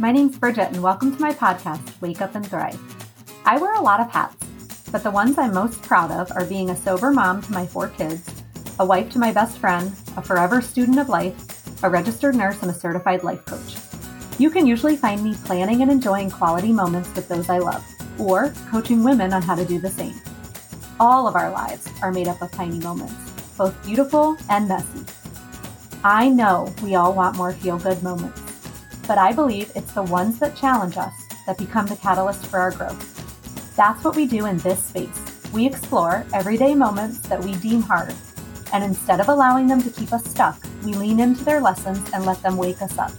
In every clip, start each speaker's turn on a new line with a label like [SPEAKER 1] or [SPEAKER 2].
[SPEAKER 1] My name's Bridget, and welcome to my podcast, Wake Up and Thrive. I wear a lot of hats, but the ones I'm most proud of are being a sober mom to my four kids, a wife to my best friend, a forever student of life, a registered nurse, and a certified life coach. You can usually find me planning and enjoying quality moments with those I love, or coaching women on how to do the same. All of our lives are made up of tiny moments, both beautiful and messy. I know we all want more feel good moments but I believe it's the ones that challenge us that become the catalyst for our growth. That's what we do in this space. We explore everyday moments that we deem hard, and instead of allowing them to keep us stuck, we lean into their lessons and let them wake us up.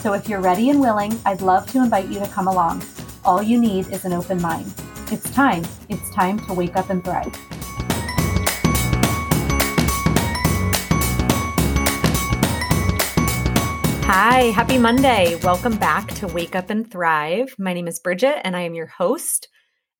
[SPEAKER 1] So if you're ready and willing, I'd love to invite you to come along. All you need is an open mind. It's time. It's time to wake up and thrive. Hi, happy Monday. Welcome back to Wake Up and Thrive. My name is Bridget and I am your host.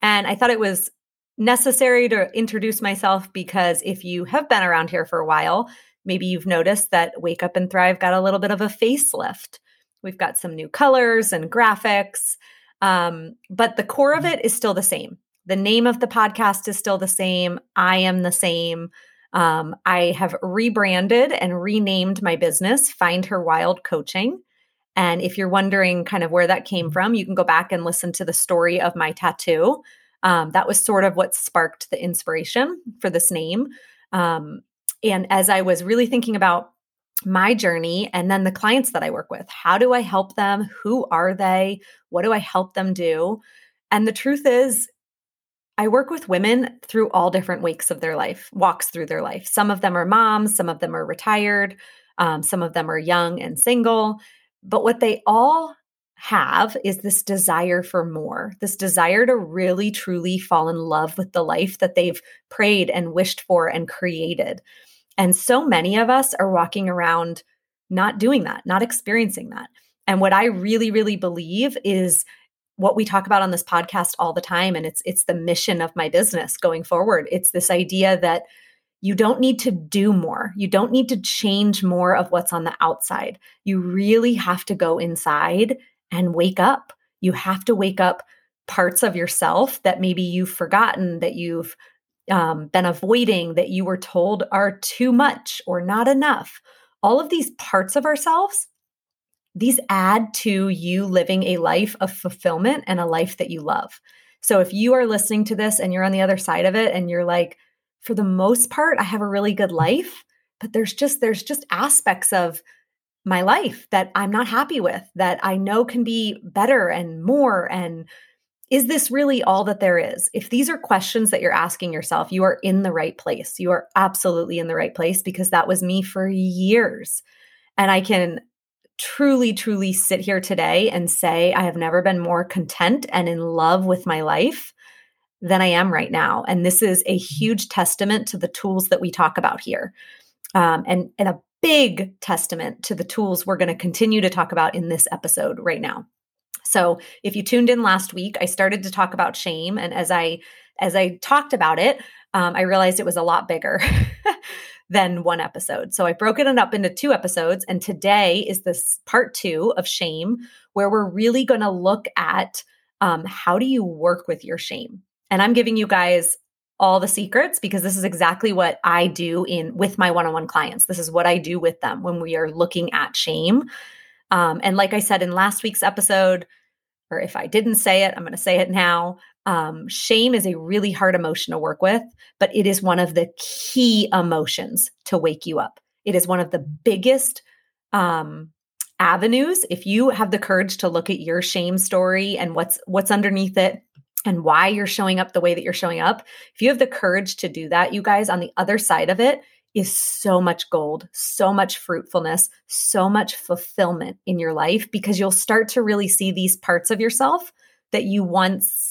[SPEAKER 1] And I thought it was necessary to introduce myself because if you have been around here for a while, maybe you've noticed that Wake Up and Thrive got a little bit of a facelift. We've got some new colors and graphics, um, but the core of it is still the same. The name of the podcast is still the same. I am the same. Um, I have rebranded and renamed my business, Find Her Wild Coaching. And if you're wondering kind of where that came from, you can go back and listen to the story of my tattoo. Um, that was sort of what sparked the inspiration for this name. Um, and as I was really thinking about my journey and then the clients that I work with, how do I help them? Who are they? What do I help them do? And the truth is, I work with women through all different wakes of their life, walks through their life. Some of them are moms, some of them are retired, um, some of them are young and single. But what they all have is this desire for more, this desire to really, truly fall in love with the life that they've prayed and wished for and created. And so many of us are walking around not doing that, not experiencing that. And what I really, really believe is what we talk about on this podcast all the time and it's it's the mission of my business going forward. It's this idea that you don't need to do more. You don't need to change more of what's on the outside. You really have to go inside and wake up. You have to wake up parts of yourself that maybe you've forgotten that you've um, been avoiding that you were told are too much or not enough. All of these parts of ourselves these add to you living a life of fulfillment and a life that you love. So if you are listening to this and you're on the other side of it and you're like, for the most part, I have a really good life, but there's just there's just aspects of my life that I'm not happy with that I know can be better and more and is this really all that there is? If these are questions that you're asking yourself, you are in the right place. You are absolutely in the right place because that was me for years. And I can truly, truly sit here today and say, I have never been more content and in love with my life than I am right now. And this is a huge testament to the tools that we talk about here. Um, and, and a big testament to the tools we're going to continue to talk about in this episode right now. So, if you tuned in last week, I started to talk about shame, and as I as I talked about it, um, I realized it was a lot bigger. than one episode. So I broke it up into two episodes. And today is this part two of shame, where we're really going to look at um, how do you work with your shame. And I'm giving you guys all the secrets because this is exactly what I do in with my one-on-one clients. This is what I do with them when we are looking at shame. Um, and like I said in last week's episode, or if I didn't say it, I'm going to say it now. Um, shame is a really hard emotion to work with, but it is one of the key emotions to wake you up. It is one of the biggest um, avenues. If you have the courage to look at your shame story and what's what's underneath it and why you're showing up the way that you're showing up, if you have the courage to do that, you guys, on the other side of it is so much gold, so much fruitfulness, so much fulfillment in your life because you'll start to really see these parts of yourself that you once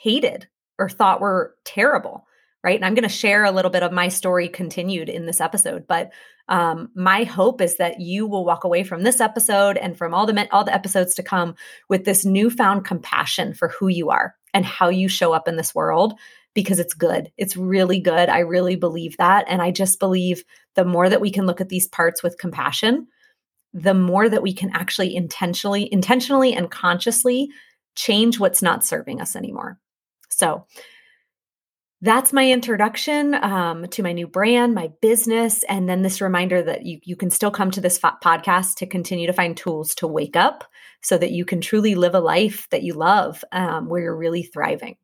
[SPEAKER 1] hated or thought were terrible right? And i'm going to share a little bit of my story continued in this episode but um, my hope is that you will walk away from this episode and from all the all the episodes to come with this newfound compassion for who you are and how you show up in this world because it's good. It's really good. I really believe that. And i just believe the more that we can look at these parts with compassion the more that we can actually intentionally, intentionally and consciously change what's not serving us anymore. So, that's my introduction um, to my new brand, my business, and then this reminder that you, you can still come to this fo- podcast to continue to find tools to wake up so that you can truly live a life that you love um, where you're really thriving.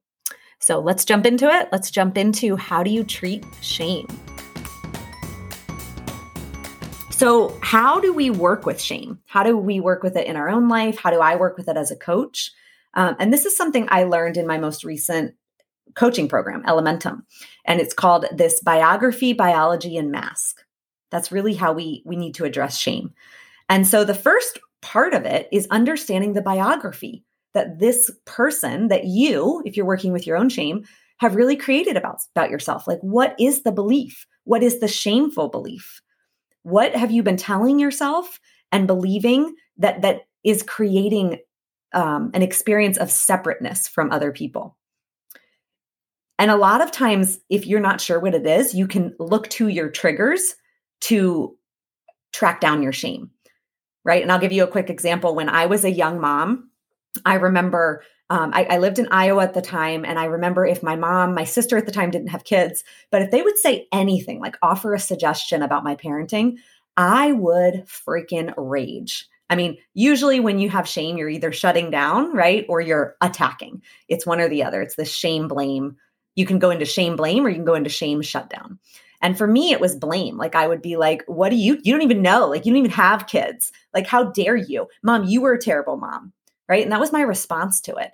[SPEAKER 1] So let's jump into it. Let's jump into how do you treat shame? So, how do we work with shame? How do we work with it in our own life? How do I work with it as a coach? Um, and this is something I learned in my most recent coaching program, Elementum. And it's called this biography, biology, and mask. That's really how we, we need to address shame. And so the first part of it is understanding the biography that this person, that you, if you're working with your own shame, have really created about, about yourself. Like, what is the belief? What is the shameful belief? What have you been telling yourself and believing that that is creating um, an experience of separateness from other people? And a lot of times, if you're not sure what it is, you can look to your triggers to track down your shame. Right. And I'll give you a quick example. When I was a young mom, I remember um, I, I, lived in Iowa at the time. And I remember if my mom, my sister at the time didn't have kids, but if they would say anything, like offer a suggestion about my parenting, I would freaking rage. I mean, usually when you have shame, you're either shutting down, right? Or you're attacking. It's one or the other. It's the shame blame you can go into shame blame or you can go into shame shutdown. And for me, it was blame. Like I would be like, what do you, you don't even know. Like you don't even have kids. Like, how dare you? Mom, you were a terrible mom. Right. And that was my response to it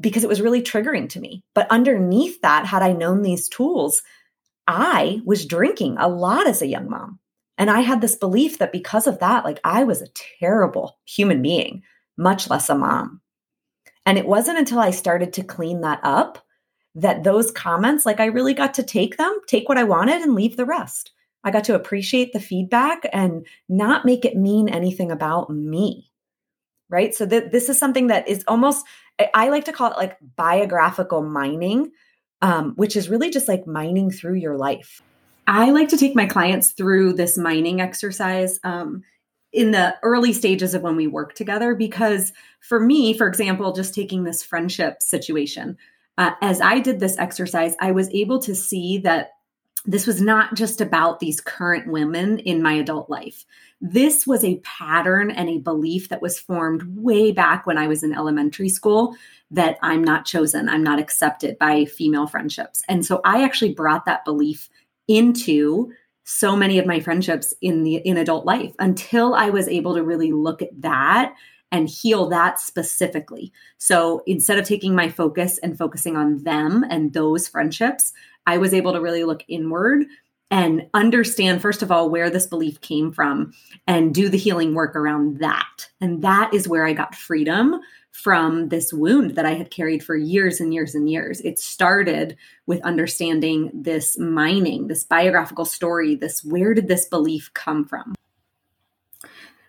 [SPEAKER 1] because it was really triggering to me. But underneath that, had I known these tools, I was drinking a lot as a young mom. And I had this belief that because of that, like I was a terrible human being, much less a mom. And it wasn't until I started to clean that up that those comments, like I really got to take them, take what I wanted and leave the rest. I got to appreciate the feedback and not make it mean anything about me. Right. So th- this is something that is almost, I like to call it like biographical mining, um, which is really just like mining through your life. I like to take my clients through this mining exercise um, in the early stages of when we work together because for me, for example, just taking this friendship situation, uh, as I did this exercise, I was able to see that this was not just about these current women in my adult life. This was a pattern and a belief that was formed way back when I was in elementary school that I'm not chosen, I'm not accepted by female friendships. And so I actually brought that belief into so many of my friendships in the in adult life until I was able to really look at that and heal that specifically. So instead of taking my focus and focusing on them and those friendships, I was able to really look inward and understand, first of all, where this belief came from and do the healing work around that. And that is where I got freedom from this wound that I had carried for years and years and years. It started with understanding this mining, this biographical story, this where did this belief come from?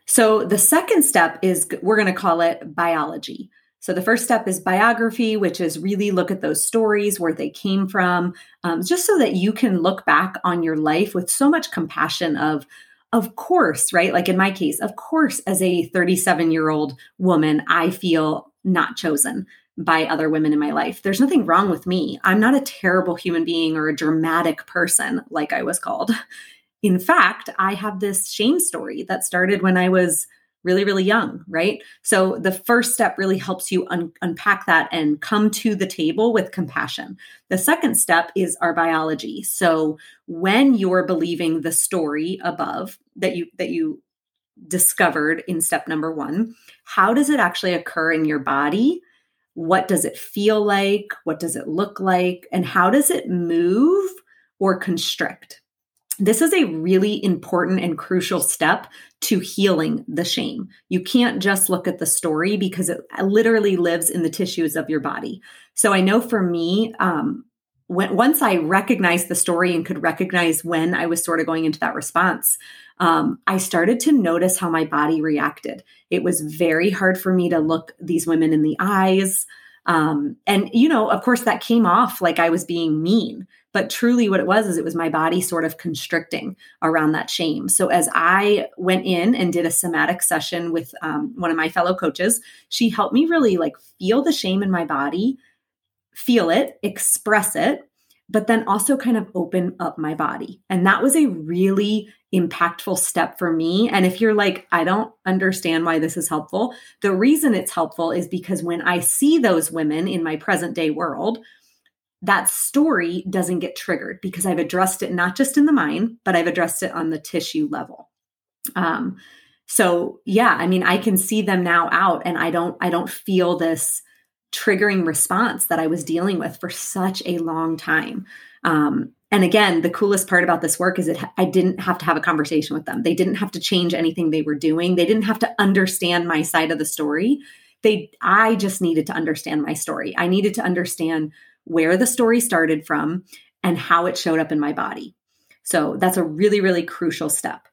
[SPEAKER 1] So the second step is we're going to call it biology. So the first step is biography, which is really look at those stories, where they came from, um, just so that you can look back on your life with so much compassion of, of course, right? Like in my case, of course, as a 37 year old woman, I feel not chosen by other women in my life. There's nothing wrong with me. I'm not a terrible human being or a dramatic person, like I was called in fact, I have this shame story that started when I was really, really young, right? So the first step really helps you un- unpack that and come to the table with compassion. The second step is our biology. So when you're believing the story above that you that you discovered in step number 1, how does it actually occur in your body? What does it feel like? What does it look like? And how does it move or constrict? This is a really important and crucial step to healing the shame. You can't just look at the story because it literally lives in the tissues of your body. So I know for me, um, when, once I recognized the story and could recognize when I was sort of going into that response, um, I started to notice how my body reacted. It was very hard for me to look these women in the eyes. Um, and, you know, of course, that came off like I was being mean But truly, what it was is it was my body sort of constricting around that shame. So, as I went in and did a somatic session with um, one of my fellow coaches, she helped me really like feel the shame in my body, feel it, express it, but then also kind of open up my body. And that was a really impactful step for me. And if you're like, I don't understand why this is helpful, the reason it's helpful is because when I see those women in my present day world, that story doesn't get triggered because I've addressed it not just in the mind, but I've addressed it on the tissue level. Um, so yeah, I mean, I can see them now out, and I don't, I don't feel this triggering response that I was dealing with for such a long time. Um, and again, the coolest part about this work is that I didn't have to have a conversation with them. They didn't have to change anything they were doing. They didn't have to understand my side of the story. They I just needed to understand my story. I needed to understand where the story started from and how it showed up in my body. So that's a really, really crucial step.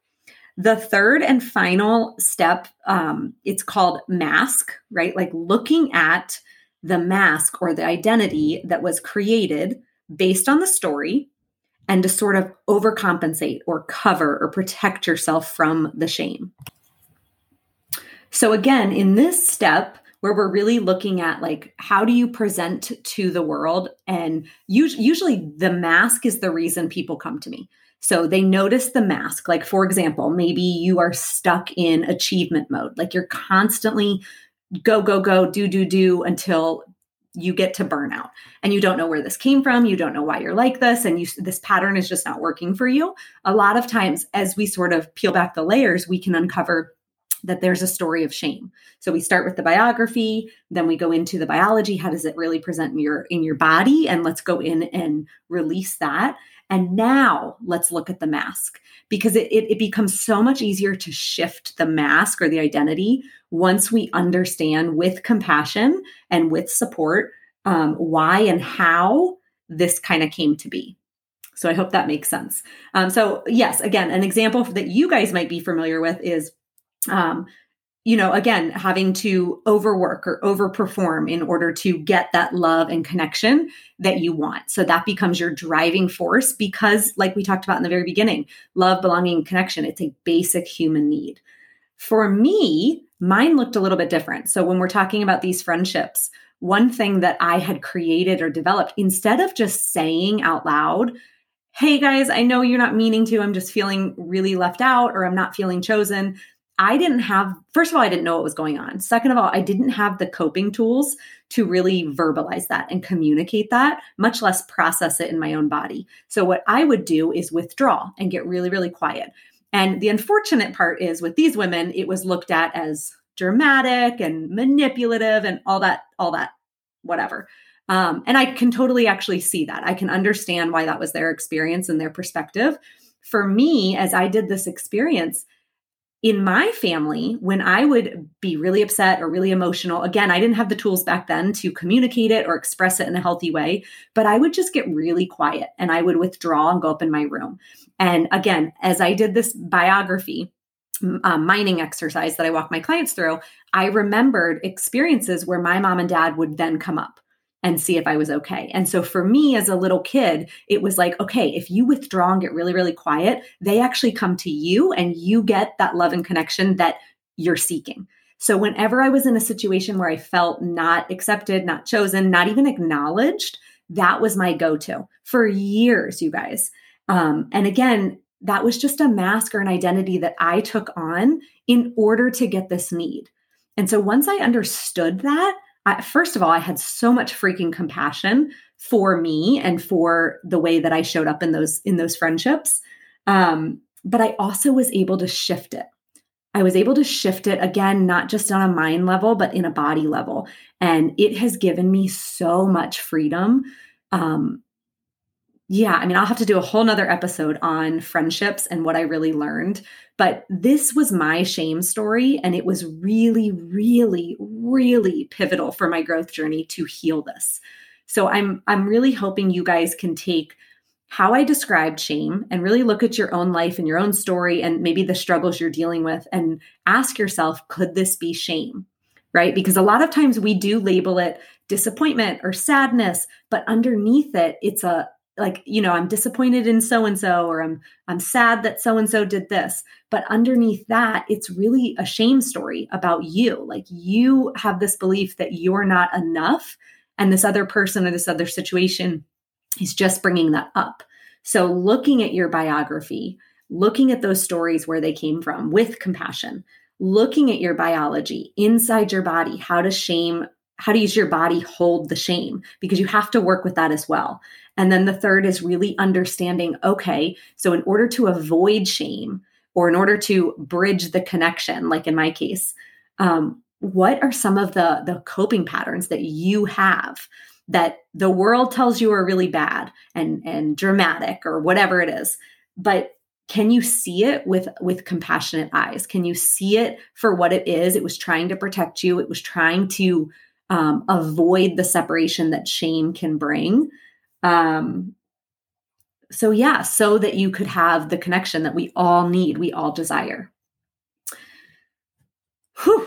[SPEAKER 1] The third and final step, um, it's called mask, right? Like looking at the mask or the identity that was created based on the story and to sort of overcompensate or cover or protect yourself from the shame. So, again, in this step, where we're really looking at like how do you present to the world? And usually the mask is the reason people come to me. So they notice the mask. Like for example maybe you are stuck in achievement mode. Like you're constantly go go go do do do until you get to burnout. And you don't know where this came from. You don't know why you're like this. And you this pattern is just not working for you. A lot of times as we sort of peel back the layers we can uncover that there's a story of shame. So we start with the biography then we go into the biology. How does it really present in your in your body? And let's go in and release that and now let's look at the mask because it, it, it, becomes so much easier to shift the mask or the identity once we understand with compassion and with support um, why and how this kind of came to be. So I hope that makes sense. Um, so, yes, again, an example that you guys might be familiar with is um, you know, again, having to overwork or overperform in order to get that love and connection that you want. So that becomes your driving force because, like we talked about in the very beginning, love, belonging, connection, it's a basic human need. For me, mine looked a little bit different. So when we're talking about these friendships, one thing that I had created or developed, instead of just saying out loud, Hey guys, I know you're not meaning to. I'm just feeling really left out or I'm not feeling chosen I didn't have, first of all, I didn't know what was going on. Second of all, I didn't have the coping tools to really verbalize that and communicate that, much less process it in my own body. So, what I would do is withdraw and get really, really quiet. And the unfortunate part is with these women, it was looked at as dramatic and manipulative and all that, all that, whatever. Um, and I can totally actually see that. I can understand why that was their experience and their perspective. For me, as I did this experience, in my family, when I would be really upset or really emotional, again, I didn't have the tools back then to communicate it or express it in a healthy way, but I would just get really quiet and I would withdraw and go up in my room. And again, as I did this biography, um, mining exercise that I walk my clients through, I remembered experiences where my mom and dad would then come up and see if I was okay. And so for me as a little kid, it was like, okay, if you withdraw and get really, really quiet, they actually come to you and you get that love and connection that you're seeking. So whenever I was in a situation where I felt not accepted, not chosen, not even acknowledged, that was my go to for years, you guys. Um, and again, that was just a mask or an identity that I took on in order to get this need. And so once I understood that, I, first of all, I had so much freaking compassion for me and for the way that I showed up in those in those friendships. Um, but I also was able to shift it. I was able to shift it again, not just on a mind level, but in a body level. And it has given me so much freedom. Um, yeah, I mean, I'll have to do a whole nother episode on friendships and what I really learned. But this was my shame story. And it was really, really, really pivotal for my growth journey to heal this. So I'm I'm really hoping you guys can take how I described shame and really look at your own life and your own story and maybe the struggles you're dealing with and ask yourself, could this be shame? Right? Because a lot of times we do label it disappointment or sadness, but underneath it, it's a like you know i'm disappointed in so and so or i'm i'm sad that so and so did this. But underneath that it's really a shame story about you. Like you have this belief that you're not enough and this other person or this other situation is just bringing that up. So looking at your biography looking at those stories where they came from with compassion looking at your biology inside your body how does shame how does your body hold the shame? Because you have to work with that as well. And then the third is really understanding okay, so in order to avoid shame or in order to bridge the connection, like in my case, um, what are some of the, the coping patterns that you have that the world tells you are really bad and, and dramatic or whatever it is? But can you see it with with compassionate eyes? Can you see it for what it is? It was trying to protect you. It was trying to um, avoid the separation that shame can bring um, so, yeah, so that you could have the connection that we all need, we all desire. Whew.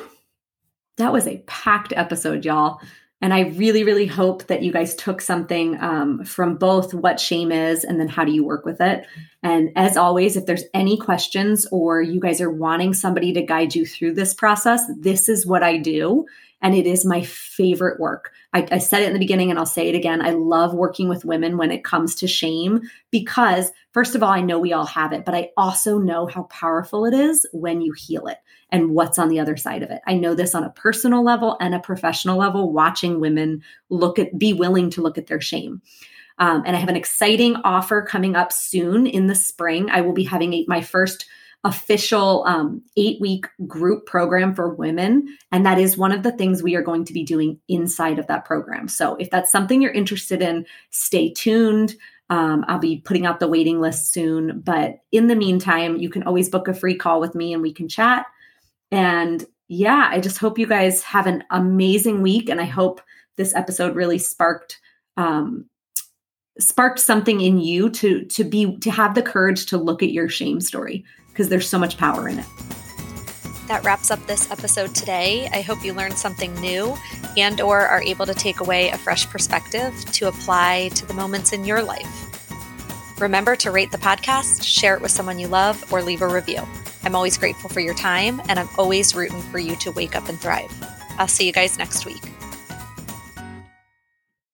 [SPEAKER 1] That was a packed episode, y'all. And I really, really hope that you guys took something um, from both what shame is and then how do you work with it. And as always, if there's any questions or you guys are wanting somebody to guide you through this process, this is what I do and it is my favorite work. I, I, said it in the beginning and I'll say it again. I love working with women when it comes to shame because, first of all, I know we all have it, but I also know how powerful it is when you heal it and what's on the other side of it. I know this on a personal level and a professional level, watching women look at, be willing to look at their shame. Um, and I have an exciting offer coming up soon in the spring. I will be having a, my first official um, eight week group program for women. And that is one of the things we are going to be doing inside of that program. So if that's something you're interested in, stay tuned. Um, I'll be putting out the waiting list soon. But in the meantime, you can always book a free call with me and we can chat. And yeah, I just hope you guys have an amazing week. And I hope this episode really sparked um, sparked something in you to to be to have the courage to look at your shame story because there's so much power in it.
[SPEAKER 2] That wraps up this episode today. I hope you learned something new and or are able to take away a fresh perspective to apply to the moments in your life. Remember to rate the podcast, share it with someone you love, or leave a review. I'm always grateful for your time, and I'm always rooting for you to wake up and thrive. I'll see you guys next week.